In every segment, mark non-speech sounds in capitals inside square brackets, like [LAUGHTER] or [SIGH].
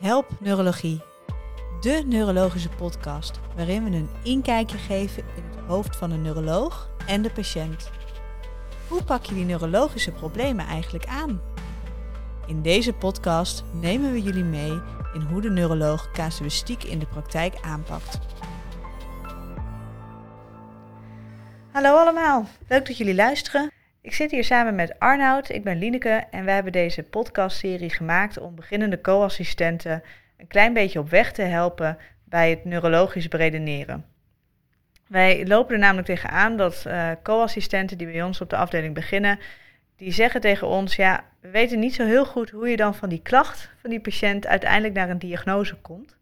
Help Neurologie, de neurologische podcast waarin we een inkijkje geven in het hoofd van een neuroloog en de patiënt. Hoe pak je die neurologische problemen eigenlijk aan? In deze podcast nemen we jullie mee in hoe de neuroloog casuïstiek in de praktijk aanpakt. Hallo allemaal, leuk dat jullie luisteren. Ik zit hier samen met Arnoud, ik ben Lineke en wij hebben deze podcastserie gemaakt om beginnende co-assistenten een klein beetje op weg te helpen bij het neurologisch beredeneren. Wij lopen er namelijk tegenaan dat uh, co-assistenten die bij ons op de afdeling beginnen, die zeggen tegen ons, ja, we weten niet zo heel goed hoe je dan van die klacht van die patiënt uiteindelijk naar een diagnose komt.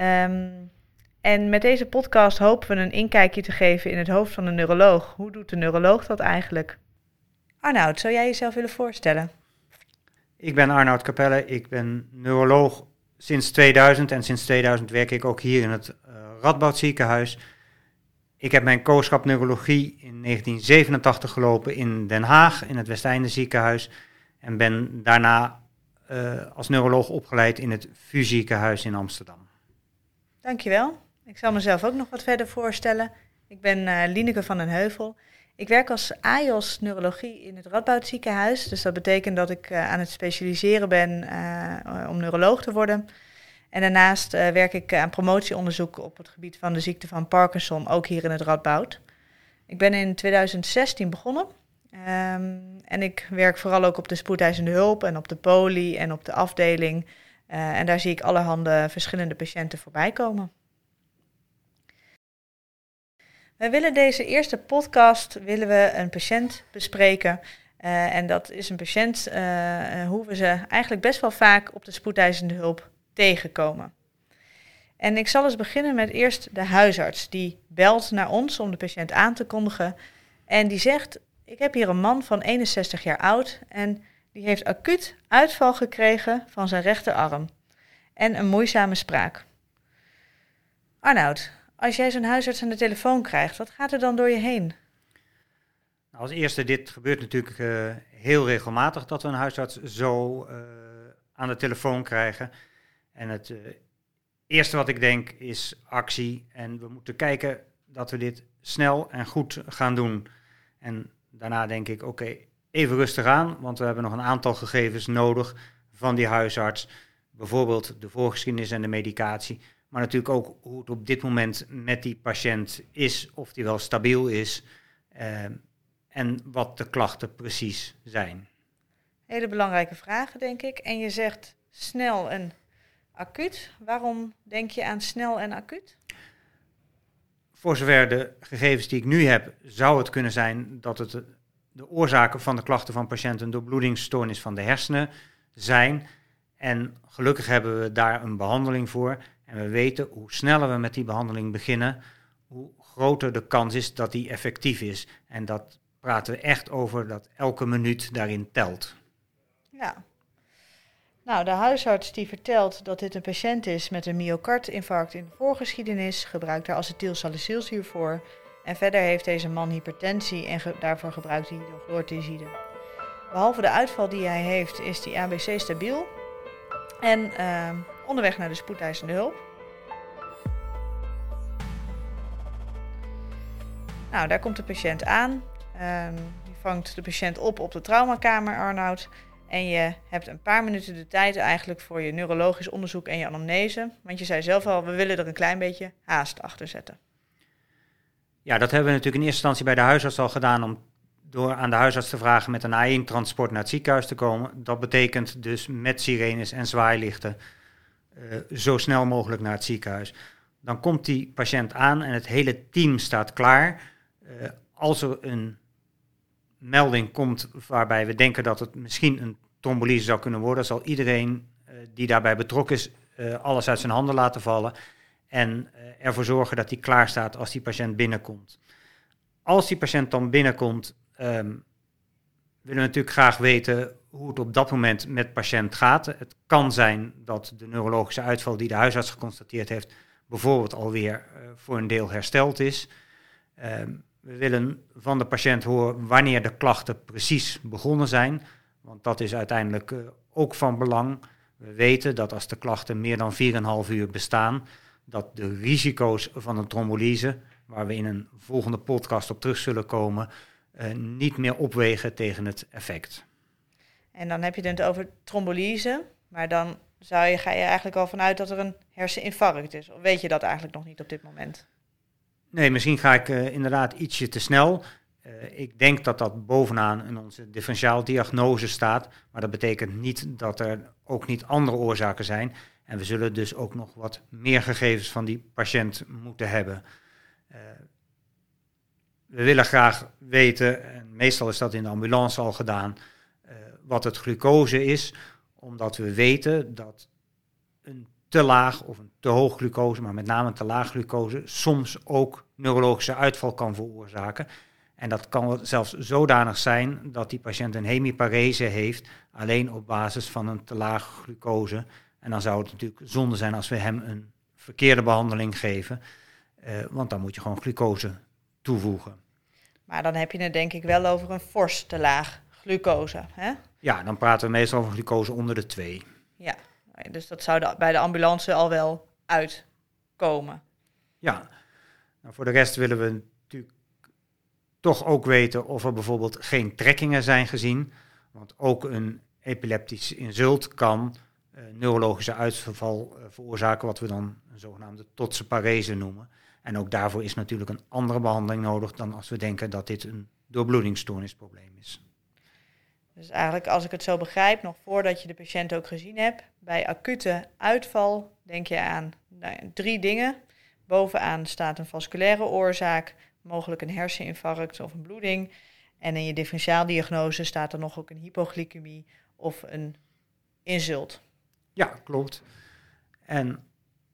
Um, en met deze podcast hopen we een inkijkje te geven in het hoofd van de neuroloog. Hoe doet de neuroloog dat eigenlijk? Arnoud, zou jij jezelf willen voorstellen? Ik ben Arnoud Capelle, ik ben neuroloog sinds 2000 en sinds 2000 werk ik ook hier in het uh, Radboud ziekenhuis. Ik heb mijn kooschap neurologie in 1987 gelopen in Den Haag, in het Westeinde ziekenhuis. En ben daarna uh, als neuroloog opgeleid in het VU ziekenhuis in Amsterdam. Dankjewel. Ik zal mezelf ook nog wat verder voorstellen. Ik ben uh, Lineke van den Heuvel. Ik werk als AIOS neurologie in het Radboud ziekenhuis. Dus dat betekent dat ik uh, aan het specialiseren ben uh, om neuroloog te worden. En daarnaast werk ik aan promotieonderzoek op het gebied van de ziekte van Parkinson, ook hier in het Radboud. Ik ben in 2016 begonnen. Um, en ik werk vooral ook op de spoedeisende hulp en op de poli en op de afdeling. en daar zie ik allerhande verschillende patiënten voorbij komen. Wij willen deze eerste podcast willen we een patiënt bespreken. Uh, en dat is een patiënt uh, hoe we ze eigenlijk best wel vaak op de spoedeisende hulp tegenkomen. En ik zal eens beginnen met eerst de huisarts. Die belt naar ons om de patiënt aan te kondigen. En die zegt, ik heb hier een man van 61 jaar oud en die heeft acuut uitval gekregen van zijn rechterarm. En een moeizame spraak. Arnoud, als jij zo'n huisarts aan de telefoon krijgt, wat gaat er dan door je heen? Nou, als eerste, dit gebeurt natuurlijk uh, heel regelmatig dat we een huisarts zo uh, aan de telefoon krijgen. En het uh, eerste wat ik denk is actie. En we moeten kijken dat we dit snel en goed gaan doen. En daarna denk ik, oké, even rustig aan, want we hebben nog een aantal gegevens nodig van die huisarts. Bijvoorbeeld de voorgeschiedenis en de medicatie. Maar natuurlijk ook hoe het op dit moment met die patiënt is, of die wel stabiel is uh, en wat de klachten precies zijn. Hele belangrijke vragen, denk ik. En je zegt snel en acuut. Waarom denk je aan snel en acuut? Voor zover de gegevens die ik nu heb, zou het kunnen zijn dat het de oorzaken van de klachten van patiënten een doorbloedingsstoornis van de hersenen zijn. En gelukkig hebben we daar een behandeling voor. En we weten hoe sneller we met die behandeling beginnen, hoe groter de kans is dat die effectief is. En dat praten we echt over dat elke minuut daarin telt. Ja. Nou, de huisarts die vertelt dat dit een patiënt is met een myocardinfarct in de voorgeschiedenis, gebruikt daar acetylsalicylzuur voor. En verder heeft deze man hypertensie en daarvoor gebruikt hij hydrochlortizide. Behalve de uitval die hij heeft, is die ABC stabiel. En uh, onderweg naar de spoedeisende hulp. Nou, daar komt de patiënt aan. Um, je vangt de patiënt op op de traumakamer, Arnoud. En je hebt een paar minuten de tijd eigenlijk voor je neurologisch onderzoek en je anamnese. Want je zei zelf al, we willen er een klein beetje haast achter zetten. Ja, dat hebben we natuurlijk in eerste instantie bij de huisarts al gedaan om door aan de huisarts te vragen met een A1-transport naar het ziekenhuis te komen. Dat betekent dus met sirenes en zwaailichten zo snel mogelijk naar het ziekenhuis. Dan komt die patiënt aan en het hele team staat klaar. Uh, als er een melding komt waarbij we denken dat het misschien een trombolyse zou kunnen worden, zal iedereen uh, die daarbij betrokken is alles uit zijn handen laten vallen en ervoor zorgen dat hij klaar staat als die patiënt binnenkomt. Als die patiënt dan binnenkomt, um, willen we natuurlijk graag weten hoe het op dat moment met patiënt gaat. Het kan zijn dat de neurologische uitval die de huisarts geconstateerd heeft, bijvoorbeeld alweer uh, voor een deel hersteld is. Uh, we willen van de patiënt horen wanneer de klachten precies begonnen zijn, want dat is uiteindelijk uh, ook van belang. We weten dat als de klachten meer dan 4,5 uur bestaan, dat de risico's van een trombolyse, waar we in een volgende podcast op terug zullen komen, uh, niet meer opwegen tegen het effect. En dan heb je het over trombolyse, maar dan zou je, ga je eigenlijk al vanuit dat er een herseninfarct is. Of weet je dat eigenlijk nog niet op dit moment? Nee, misschien ga ik uh, inderdaad ietsje te snel. Uh, ik denk dat dat bovenaan in onze differentiaaldiagnose staat, maar dat betekent niet dat er ook niet andere oorzaken zijn. En we zullen dus ook nog wat meer gegevens van die patiënt moeten hebben. Uh, we willen graag weten, en meestal is dat in de ambulance al gedaan, wat het glucose is, omdat we weten dat een te laag of een te hoog glucose, maar met name een te laag glucose, soms ook neurologische uitval kan veroorzaken. En dat kan zelfs zodanig zijn dat die patiënt een hemiparese heeft, alleen op basis van een te laag glucose. En dan zou het natuurlijk zonde zijn als we hem een verkeerde behandeling geven, uh, want dan moet je gewoon glucose toevoegen. Maar dan heb je het denk ik wel over een fors te laag glucose. Hè? Ja, dan praten we meestal over glucose onder de 2. Ja, dus dat zou bij de ambulance al wel uitkomen. Ja, nou, voor de rest willen we natuurlijk toch ook weten of er bijvoorbeeld geen trekkingen zijn gezien. Want ook een epileptisch insult kan uh, neurologische uitval uh, veroorzaken, wat we dan een zogenaamde totse parese noemen. En ook daarvoor is natuurlijk een andere behandeling nodig dan als we denken dat dit een doorbloedingsstoornisprobleem is. Dus eigenlijk, als ik het zo begrijp, nog voordat je de patiënt ook gezien hebt, bij acute uitval denk je aan nou, drie dingen. Bovenaan staat een vasculaire oorzaak, mogelijk een herseninfarct of een bloeding. En in je differentiaaldiagnose staat er nog ook een hypoglycemie of een insult. Ja, klopt. En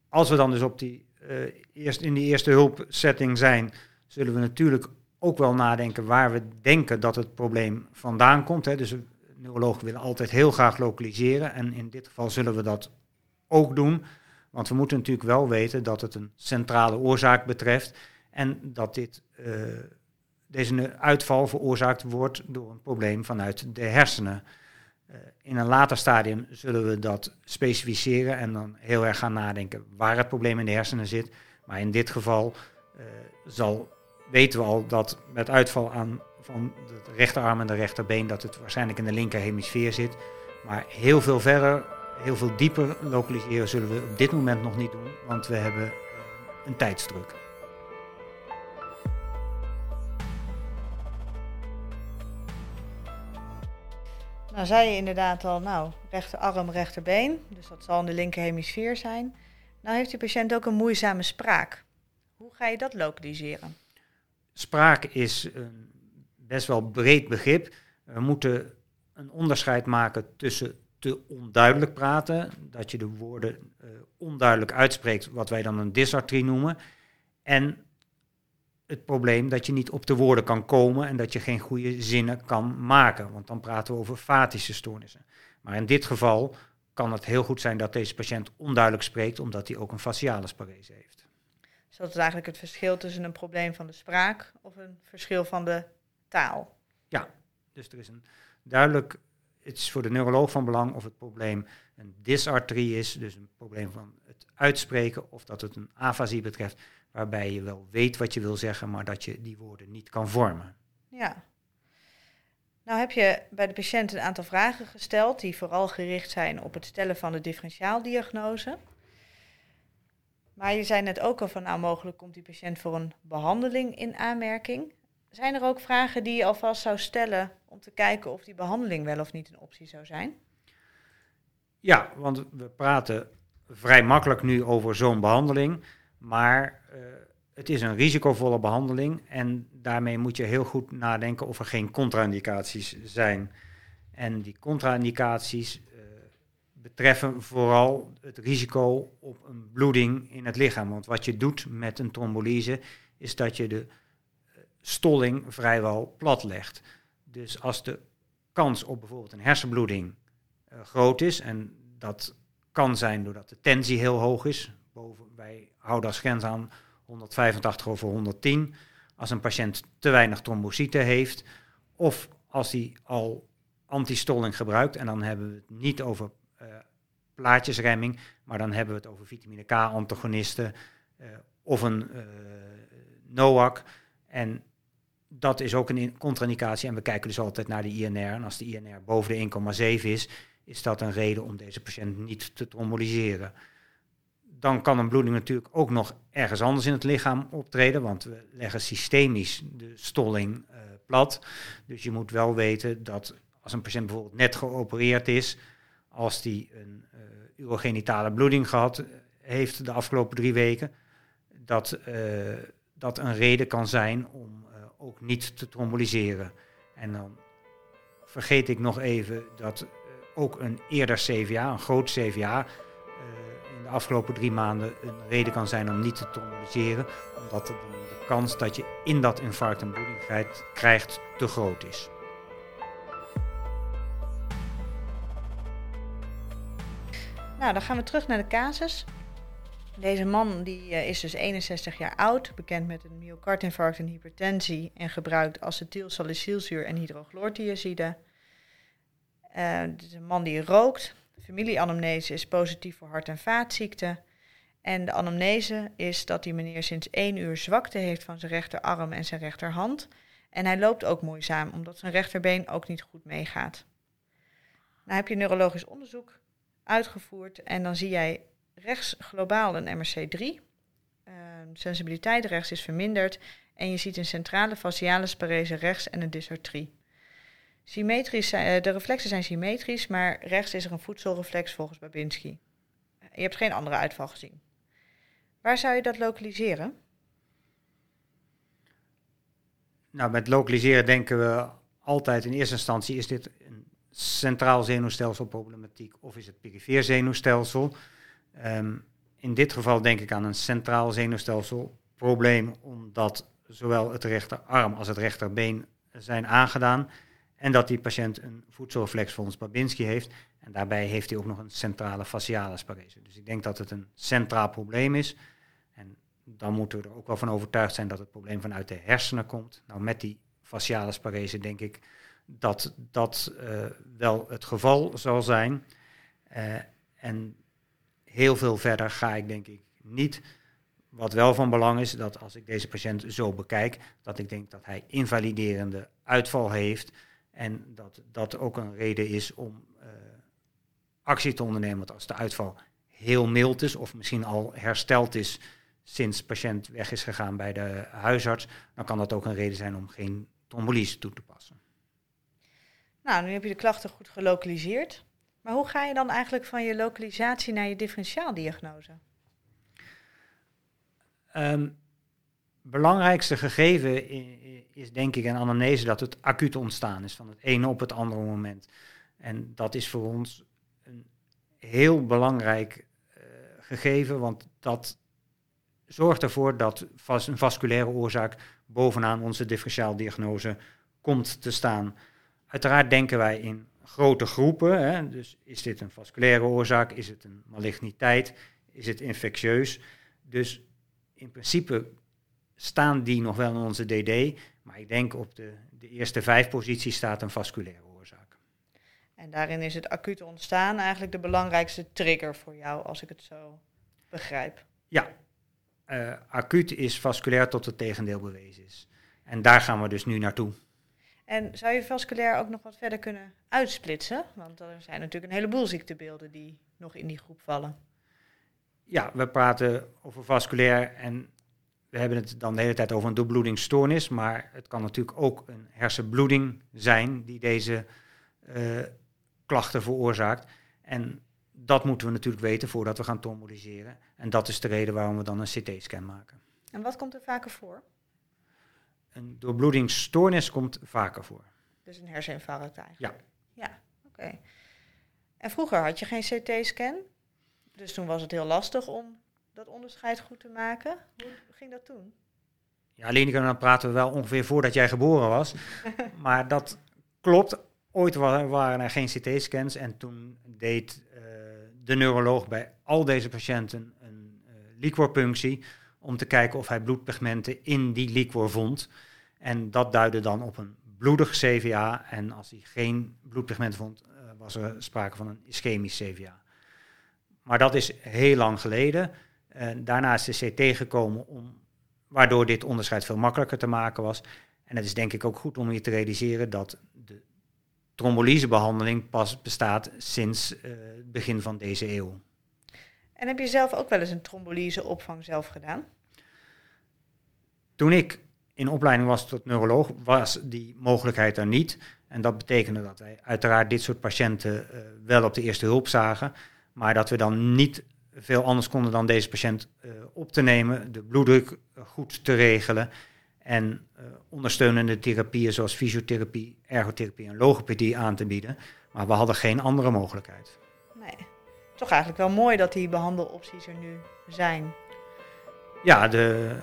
als we dan dus op die, uh, eerst in die eerste hulpsetting zijn, zullen we natuurlijk ook wel nadenken waar we denken dat het probleem vandaan komt. Hè. Dus neurologen willen altijd heel graag lokaliseren en in dit geval zullen we dat ook doen. Want we moeten natuurlijk wel weten dat het een centrale oorzaak betreft en dat dit, uh, deze uitval veroorzaakt wordt door een probleem vanuit de hersenen. Uh, in een later stadium zullen we dat specificeren en dan heel erg gaan nadenken waar het probleem in de hersenen zit. Maar in dit geval uh, zal weten we al dat met uitval aan van de rechterarm en de rechterbeen dat het waarschijnlijk in de linker hemisfeer zit. Maar heel veel verder, heel veel dieper lokaliseren zullen we op dit moment nog niet doen, want we hebben een tijdsdruk. Nou, zei je inderdaad al, nou, rechterarm, rechterbeen, dus dat zal in de linker hemisfeer zijn. Nou heeft die patiënt ook een moeizame spraak. Hoe ga je dat lokaliseren? Spraak is een best wel breed begrip. We moeten een onderscheid maken tussen te onduidelijk praten, dat je de woorden uh, onduidelijk uitspreekt, wat wij dan een dysartrie noemen, en het probleem dat je niet op de woorden kan komen en dat je geen goede zinnen kan maken, want dan praten we over fatische stoornissen. Maar in dit geval kan het heel goed zijn dat deze patiënt onduidelijk spreekt, omdat hij ook een faciale parese heeft. Dus dat is eigenlijk het verschil tussen een probleem van de spraak of een verschil van de taal. Ja, dus er is een duidelijk, het is voor de neuroloog van belang of het probleem een dysartrie is, dus een probleem van het uitspreken, of dat het een afasie betreft, waarbij je wel weet wat je wil zeggen, maar dat je die woorden niet kan vormen. Ja. Nou heb je bij de patiënt een aantal vragen gesteld die vooral gericht zijn op het stellen van de differentiaaldiagnose. Maar je zei net ook al van, nou mogelijk komt die patiënt voor een behandeling in aanmerking. Zijn er ook vragen die je alvast zou stellen om te kijken of die behandeling wel of niet een optie zou zijn? Ja, want we praten vrij makkelijk nu over zo'n behandeling, maar uh, het is een risicovolle behandeling en daarmee moet je heel goed nadenken of er geen contra-indicaties zijn. En die contra-indicaties betreffen vooral het risico op een bloeding in het lichaam. Want wat je doet met een trombolyse is dat je de eh, stolling vrijwel plat legt. Dus als de kans op bijvoorbeeld een hersenbloeding uh, groot is, en dat kan zijn doordat de tensie heel hoog is, boven, wij houden als grens aan 185 over 110, als een patiënt te weinig trombocyten heeft, of als hij al antistolling gebruikt, en dan hebben we het niet over plaatjesremming, maar dan hebben we het over vitamine K-antagonisten of een NOAC. En dat is ook een contraindicatie. En we kijken dus altijd naar de INR. En als de INR boven de 1,7 is, is dat een reden om deze patiënt niet te trombolyseren. Dan kan een bloeding natuurlijk ook nog ergens anders in het lichaam optreden, want we leggen systemisch de stolling plat. Dus je moet wel weten dat als een patiënt bijvoorbeeld net geopereerd is, als die een uh, urogenitale bloeding gehad heeft de afgelopen drie weken, dat uh, dat een reden kan zijn om ook niet te trombolyseren. En dan vergeet ik nog even dat ook een eerder CVA, een groot CVA, in de afgelopen drie maanden een reden kan zijn om niet te trombolyseren, omdat de, de kans dat je in dat infarct een bloeding krijgt te groot is. Nou, dan gaan we terug naar de casus. Deze man die, uh, is dus 61 jaar oud, bekend met een myocardinfarct en hypertensie en gebruikt acetylsalicylzuur en hydrochloorthiazide. Uh, dit is een man die rookt. Familieanamnese is positief voor hart- en vaatziekten. En de anamnese is dat die meneer sinds één uur zwakte heeft van zijn rechterarm en zijn rechterhand. En hij loopt ook moeizaam, omdat zijn rechterbeen ook niet goed meegaat. Nou heb je neurologisch onderzoek uitgevoerd en dan zie jij rechts globaal een MRC3. Uh, sensibiliteit rechts is verminderd en je ziet een centrale faciale sparese rechts en een dysartrie. Symmetrisch zijn, de reflexen zijn symmetrisch, maar rechts is er een voedselreflex volgens Babinski. Je hebt geen andere uitval gezien. Waar zou je dat lokaliseren? Nou, met lokaliseren denken we altijd in eerste instantie: is dit centraal zenuwstelselproblematiek of is het perifeer zenuwstelsel? Um, in dit geval denk ik aan een centraal zenuwstelselprobleem, omdat zowel het rechterarm als het rechterbeen zijn aangedaan. En dat die patiënt een voedselreflex volgens Babinski heeft. En daarbij heeft hij ook nog een centrale faciale sparese. Dus ik denk dat het een centraal probleem is. En dan moeten we er ook wel van overtuigd zijn dat het probleem vanuit de hersenen komt. Nou, met die faciale sparese denk ik dat dat uh, wel het geval zal zijn. Uh, en heel veel verder ga ik denk ik niet. Wat wel van belang is, dat als ik deze patiënt zo bekijk, dat ik denk dat hij invaliderende uitval heeft. En dat dat ook een reden is om uh, actie te ondernemen. Want als de uitval heel mild is, of misschien al hersteld is sinds patiënt weg is gegaan bij de huisarts, dan kan dat ook een reden zijn om geen trombolyse toe te passen. Nou, nu heb je de klachten goed gelokaliseerd. Maar hoe ga je dan eigenlijk van je lokalisatie naar je differentiaaldiagnose? Um, belangrijkste gegeven is denk ik in anamnese dat het acuut ontstaan is van het ene op het andere moment. En dat is voor ons een heel belangrijk uh, gegeven, want dat zorgt ervoor dat een vasculaire oorzaak bovenaan onze differentiaaldiagnose komt te staan. Uiteraard denken wij in grote groepen. Hè, dus is dit een vasculaire oorzaak? Is het een maligniteit? Is het infectieus? Dus in principe staan die nog wel in onze DD. Maar ik denk op de, de eerste vijf posities staat een vasculaire oorzaak. En daarin is het acute ontstaan eigenlijk de belangrijkste trigger voor jou, als ik het zo begrijp. Ja, uh, acuut is vasculair tot het tegendeel bewezen is. En daar gaan we dus nu naartoe. En zou je vasculair ook nog wat verder kunnen uitsplitsen? Want er zijn natuurlijk een heleboel ziektebeelden die nog in die groep vallen. Ja, we praten over vasculair en we hebben het dan de hele tijd over een doorbloedingsstoornis, maar het kan natuurlijk ook een hersenbloeding zijn die deze uh, klachten veroorzaakt. En dat moeten we natuurlijk weten voordat we gaan tromboliseren. En dat is de reden waarom we dan een CT-scan maken. En wat komt er vaker voor? Een doorbloedingsstoornis komt vaker voor. Dus een herseninfarct eigenlijk? Ja. Ja, oké. En vroeger had je geen CT-scan, dus toen was het heel lastig om dat onderscheid goed te maken. Hoe ging dat toen? Ja, Leneke, dan praten we wel ongeveer voordat jij geboren was. [LAUGHS] maar dat klopt. Ooit waren er geen CT-scans en toen deed uh, de neuroloog bij al deze patiënten een uh, liquorpunctie om te kijken of hij bloedpigmenten in die liquor vond. En dat duidde dan op een bloedig CVA. En als hij geen bloedpigmenten vond, uh, was er sprake van een ischemisch CVA. Maar dat is heel lang geleden. daarna is de CT gekomen om, waardoor dit onderscheid veel makkelijker te maken was. En het is denk ik ook goed om je te realiseren dat de trombolysebehandeling pas bestaat sinds het begin van deze eeuw. En heb je zelf ook wel eens een trombolyseopvang zelf gedaan? Toen ik in opleiding was tot neuroloog, was die mogelijkheid er niet. En dat betekende dat wij uiteraard dit soort patiënten uh, wel op de eerste hulp zagen. Maar dat we dan niet veel anders konden dan deze patiënt uh, op te nemen, de bloeddruk goed te regelen. En uh, ondersteunende therapieën zoals fysiotherapie, ergotherapie en logopedie aan te bieden. Maar we hadden geen andere mogelijkheid. Nee. Toch eigenlijk wel mooi dat die behandelopties er nu zijn. Ja, de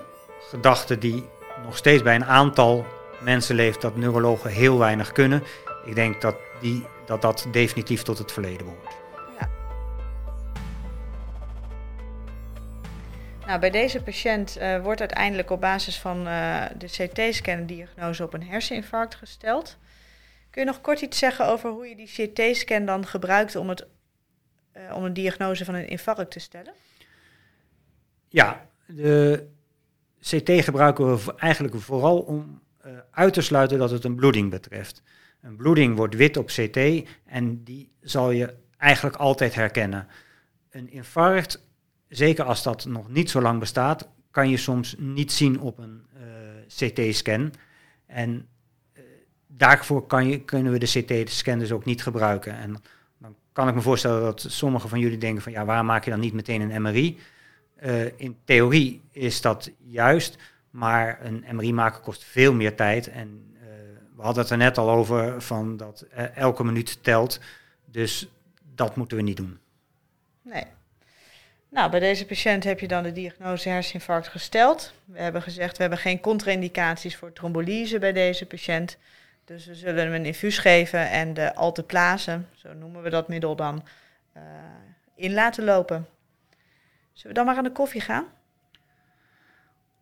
gedachte die nog steeds bij een aantal mensen leeft dat neurologen heel weinig kunnen. Ik denk dat die, dat, dat definitief tot het verleden behoort. Ja. Nou, bij deze patiënt uh, wordt uiteindelijk op basis van uh, de CT-scan diagnose op een herseninfarct gesteld. Kun je nog kort iets zeggen over hoe je die CT-scan dan gebruikt om, het, uh, om een diagnose van een infarct te stellen? Ja, de CT gebruiken we eigenlijk vooral om uh, uit te sluiten dat het een bloeding betreft. Een bloeding wordt wit op CT en die zal je eigenlijk altijd herkennen. Een infarct, zeker als dat nog niet zo lang bestaat, kan je soms niet zien op een uh, CT-scan. En uh, daarvoor kan je, kunnen we de CT-scan dus ook niet gebruiken. En dan kan ik me voorstellen dat sommigen van jullie denken van ja, waar maak je dan niet meteen een MRI? Uh, in theorie is dat juist, maar een MRI maken kost veel meer tijd. En uh, we hadden het er net al over van dat uh, elke minuut telt. Dus dat moeten we niet doen. Nee. Nou, bij deze patiënt heb je dan de diagnose herseninfarct gesteld. We hebben gezegd, we hebben geen contra-indicaties voor trombolyse bij deze patiënt. Dus we zullen hem een infuus geven en de alteplase, zo noemen we dat middel dan, in laten lopen. Zullen we dan maar aan de koffie gaan?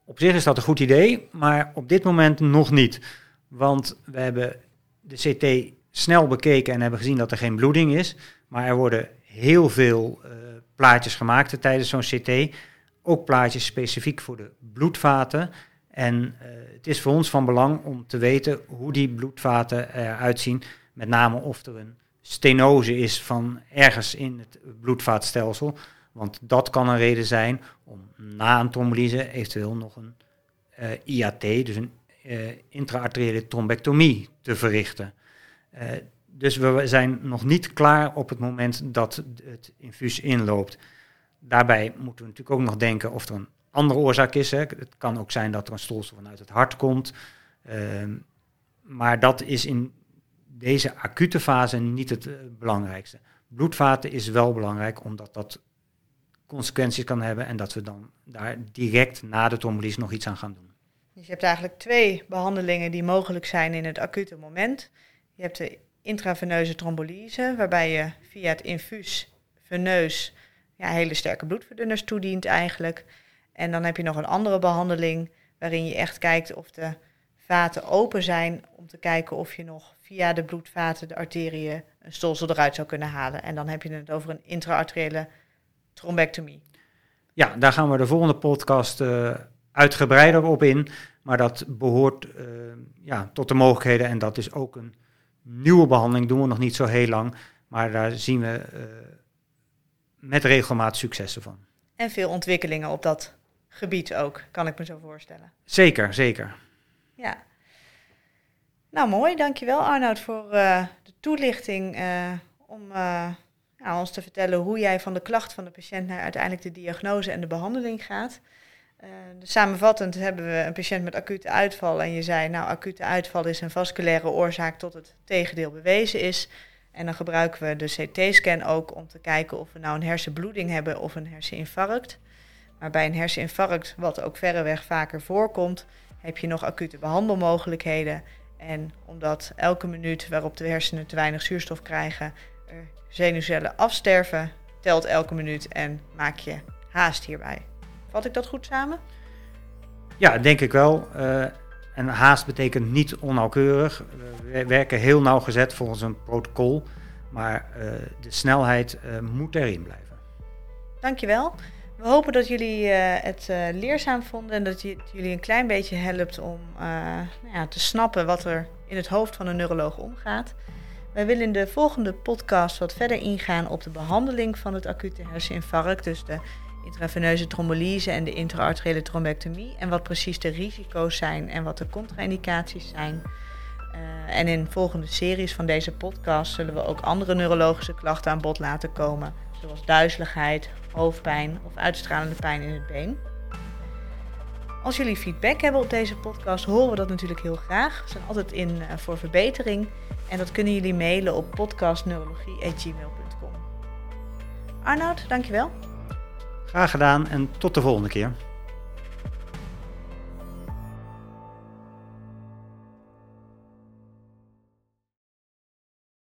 Op zich is dat een goed idee, maar op dit moment nog niet. Want we hebben de CT snel bekeken en hebben gezien dat er geen bloeding is. Maar er worden heel veel uh, plaatjes gemaakt tijdens zo'n CT. Ook plaatjes specifiek voor de bloedvaten. En uh, het is voor ons van belang om te weten hoe die bloedvaten eruit zien. Met name of er een stenose is van ergens in het bloedvaatstelsel. Want dat kan een reden zijn om na een trombolyse eventueel nog een eh, IAT, dus een uh, intraarteriële trombectomie, te verrichten. Uh, dus we zijn nog niet klaar op het moment dat het infuus inloopt. Daarbij moeten we natuurlijk ook nog denken of er een andere oorzaak is. Hè. Het kan ook zijn dat er een stolsel vanuit het hart komt. Ehm, maar dat is in deze acute fase niet het belangrijkste. Bloedvaten is wel belangrijk, omdat dat consequenties kan hebben en dat we dan daar direct na de trombolyse nog iets aan gaan doen. Dus je hebt eigenlijk twee behandelingen die mogelijk zijn in het acute moment. Je hebt de intraveneuze trombolyse, waarbij je via het infuus veneus ja, hele sterke bloedverdunners toedient eigenlijk. En dan heb je nog een andere behandeling waarin je echt kijkt of de vaten open zijn om te kijken of je nog via de bloedvaten, de arteriën, een stolsel eruit zou kunnen halen. En dan heb je het over een intraarteriële trombectomie. Ja, daar gaan we de volgende podcast uh, uitgebreider op in. Maar dat behoort uh, ja, tot de mogelijkheden. En dat is ook een nieuwe behandeling. Doen we nog niet zo heel lang. Maar daar zien we uh, met regelmaat successen van. En veel ontwikkelingen op dat gebied ook, kan ik me zo voorstellen. Zeker, zeker. Ja. Nou, mooi. Dankjewel Arnoud voor de toelichting om nou, ons te vertellen hoe jij van de klacht van de patiënt naar uiteindelijk de diagnose en de behandeling gaat. Uh, dus samenvattend hebben we een patiënt met acute uitval en je zei, nou, acute uitval is een vasculaire oorzaak tot het tegendeel bewezen is. En dan gebruiken we de CT-scan ook om te kijken of we nou een hersenbloeding hebben of een herseninfarct. Maar bij een herseninfarct, wat ook verreweg vaker voorkomt, heb je nog acute behandelmogelijkheden. En omdat elke minuut waarop de hersenen te weinig zuurstof krijgen, zenuwcellen afsterven, telt elke minuut en maak je haast hierbij. Vat ik dat goed samen? Ja, denk ik wel. Uh, en haast betekent niet onnauwkeurig. We werken heel nauwgezet volgens een protocol, maar uh, de snelheid uh, moet erin blijven. dankjewel. We hopen dat jullie het leerzaam vonden en dat het jullie een klein beetje helpt om nou ja, te snappen wat er in het hoofd van een neuroloog omgaat. Wij willen in de volgende podcast wat verder ingaan op de behandeling van het acute herseninfarct, dus de intraveneuze trombolyse en de intraarteriële trombectomie. En wat precies de risico's zijn en wat de contra-indicaties zijn. Uh, en in volgende series van deze podcast zullen we ook andere neurologische klachten aan bod laten komen, zoals duizeligheid, hoofdpijn of uitstralende pijn in het been. Als jullie feedback hebben op deze podcast, horen we dat natuurlijk heel graag. We zijn altijd in uh, voor verbetering. En dat kunnen jullie mailen op podcastneurologie.gmail.com. Arnoud, dankjewel. Graag gedaan en tot de volgende keer.